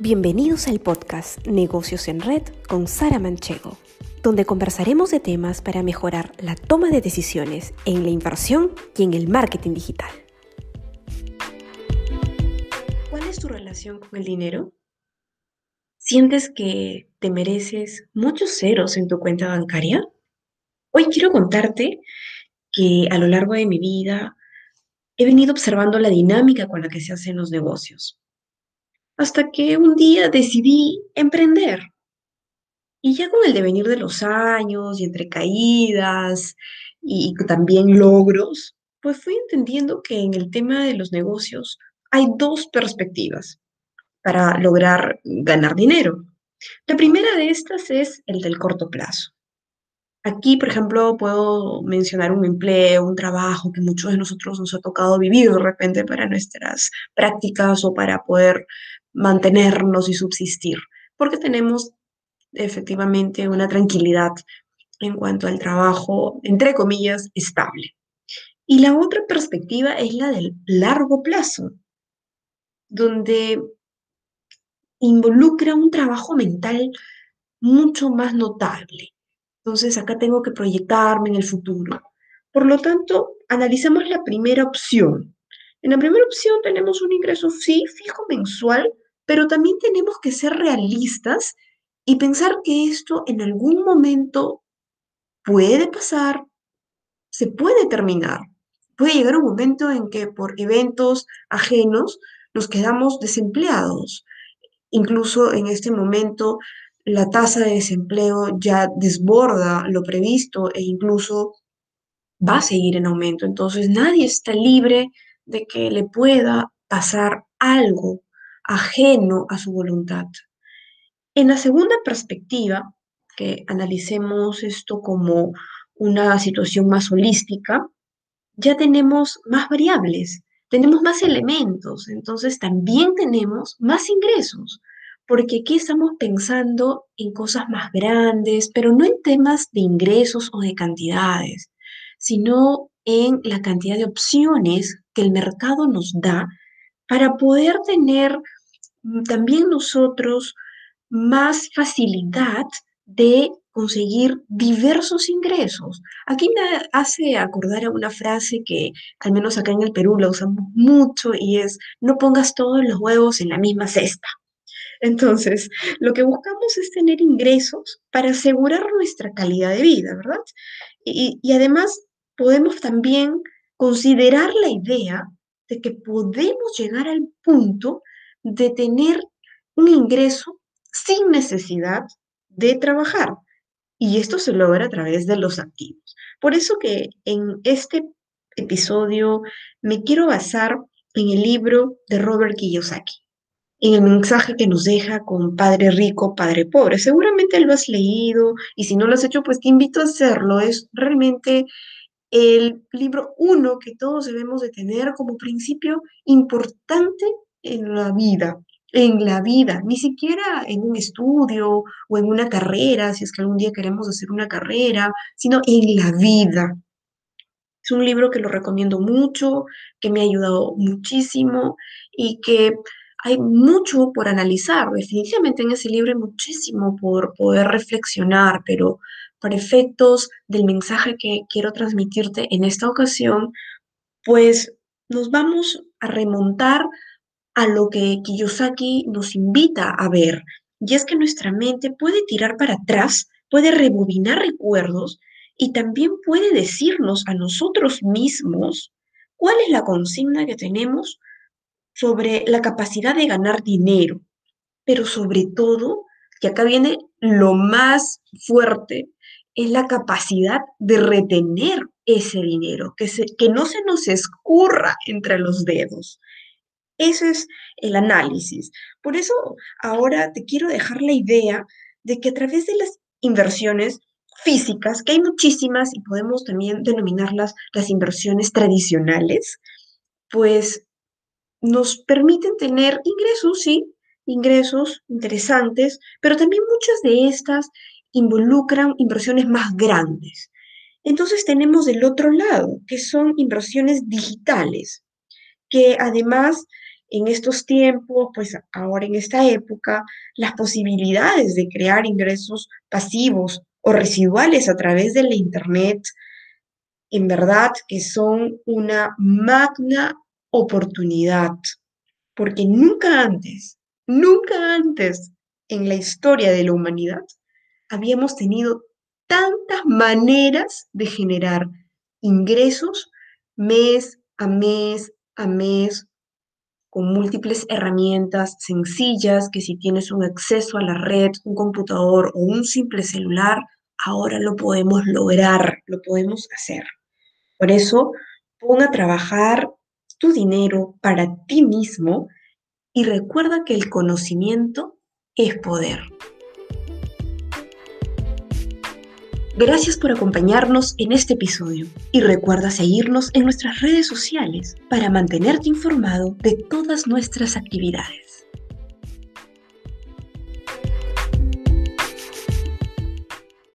Bienvenidos al podcast Negocios en Red con Sara Manchego, donde conversaremos de temas para mejorar la toma de decisiones en la inversión y en el marketing digital. ¿Cuál es tu relación con el dinero? ¿Sientes que te mereces muchos ceros en tu cuenta bancaria? Hoy quiero contarte que a lo largo de mi vida he venido observando la dinámica con la que se hacen los negocios, hasta que un día decidí emprender. Y ya con el devenir de los años y entre caídas y también logros, pues fui entendiendo que en el tema de los negocios hay dos perspectivas para lograr ganar dinero. La primera de estas es el del corto plazo. Aquí, por ejemplo, puedo mencionar un empleo, un trabajo que muchos de nosotros nos ha tocado vivir de repente para nuestras prácticas o para poder mantenernos y subsistir, porque tenemos efectivamente una tranquilidad en cuanto al trabajo, entre comillas, estable. Y la otra perspectiva es la del largo plazo, donde involucra un trabajo mental mucho más notable entonces acá tengo que proyectarme en el futuro. Por lo tanto, analicemos la primera opción. En la primera opción tenemos un ingreso, sí, fijo mensual, pero también tenemos que ser realistas y pensar que esto en algún momento puede pasar, se puede terminar. Puede llegar un momento en que por eventos ajenos nos quedamos desempleados. Incluso en este momento la tasa de desempleo ya desborda lo previsto e incluso va a seguir en aumento. Entonces nadie está libre de que le pueda pasar algo ajeno a su voluntad. En la segunda perspectiva, que analicemos esto como una situación más holística, ya tenemos más variables, tenemos más elementos, entonces también tenemos más ingresos porque aquí estamos pensando en cosas más grandes, pero no en temas de ingresos o de cantidades, sino en la cantidad de opciones que el mercado nos da para poder tener mm, también nosotros más facilidad de conseguir diversos ingresos. Aquí me hace acordar a una frase que al menos acá en el Perú la usamos mucho y es, no pongas todos los huevos en la misma cesta. Entonces, lo que buscamos es tener ingresos para asegurar nuestra calidad de vida, ¿verdad? Y, además podemos también considerar la idea de que podemos llegar al punto de tener un ingreso sin necesidad de trabajar. Y esto se logra a través de los activos. Por eso que en este episodio me quiero basar en el libro de Robert Kiyosaki en el mensaje que nos deja con Padre Rico, Padre Pobre. Seguramente lo has leído y si no lo has hecho, pues te invito a hacerlo. Es realmente el libro uno que todos debemos de tener como principio importante en la vida, en la vida, ni siquiera en un estudio o en una carrera, si es que algún día queremos hacer una carrera, sino en la vida. Es un libro que lo recomiendo mucho, que me ha ayudado muchísimo y que hay mucho por analizar. Definitivamente en ese libro hay muchísimo por poder reflexionar, pero para efectos del mensaje que quiero transmitirte en esta ocasión, pues nos vamos a remontar a lo que Kiyosaki nos invita a ver. Y es que nuestra mente puede tirar para atrás, puede rebobinar recuerdos y también puede decirnos a nosotros mismos cuál es la consigna que tenemos sobre la capacidad de ganar dinero, pero sobre todo, que acá viene lo más fuerte, es la capacidad de retener ese dinero, que, que no se nos escurra entre los dedos. Ese es el análisis. Por eso ahora te quiero dejar la idea de que a través de las inversiones físicas, que hay muchísimas y podemos también denominarlas las inversiones tradicionales, pues nos permiten tener ingresos, sí, ingresos interesantes, pero también muchas de estas involucran inversiones más grandes. Entonces tenemos del otro lado, que son inversiones digitales, que además en estos tiempos, pues ahora en esta época, las posibilidades de crear ingresos pasivos o residuales a través de la Internet, en verdad que son una magna oportunidad, porque nunca antes, nunca antes en la historia de la humanidad habíamos tenido tantas maneras de generar ingresos mes a mes a mes con múltiples herramientas sencillas que si tienes un acceso a la red, un computador o un simple celular, ahora lo podemos lograr, lo podemos hacer. Por eso, pon a trabajar tu dinero para ti mismo y recuerda que el conocimiento es poder. Gracias por acompañarnos en este episodio y recuerda seguirnos en nuestras redes sociales para mantenerte informado de todas nuestras actividades.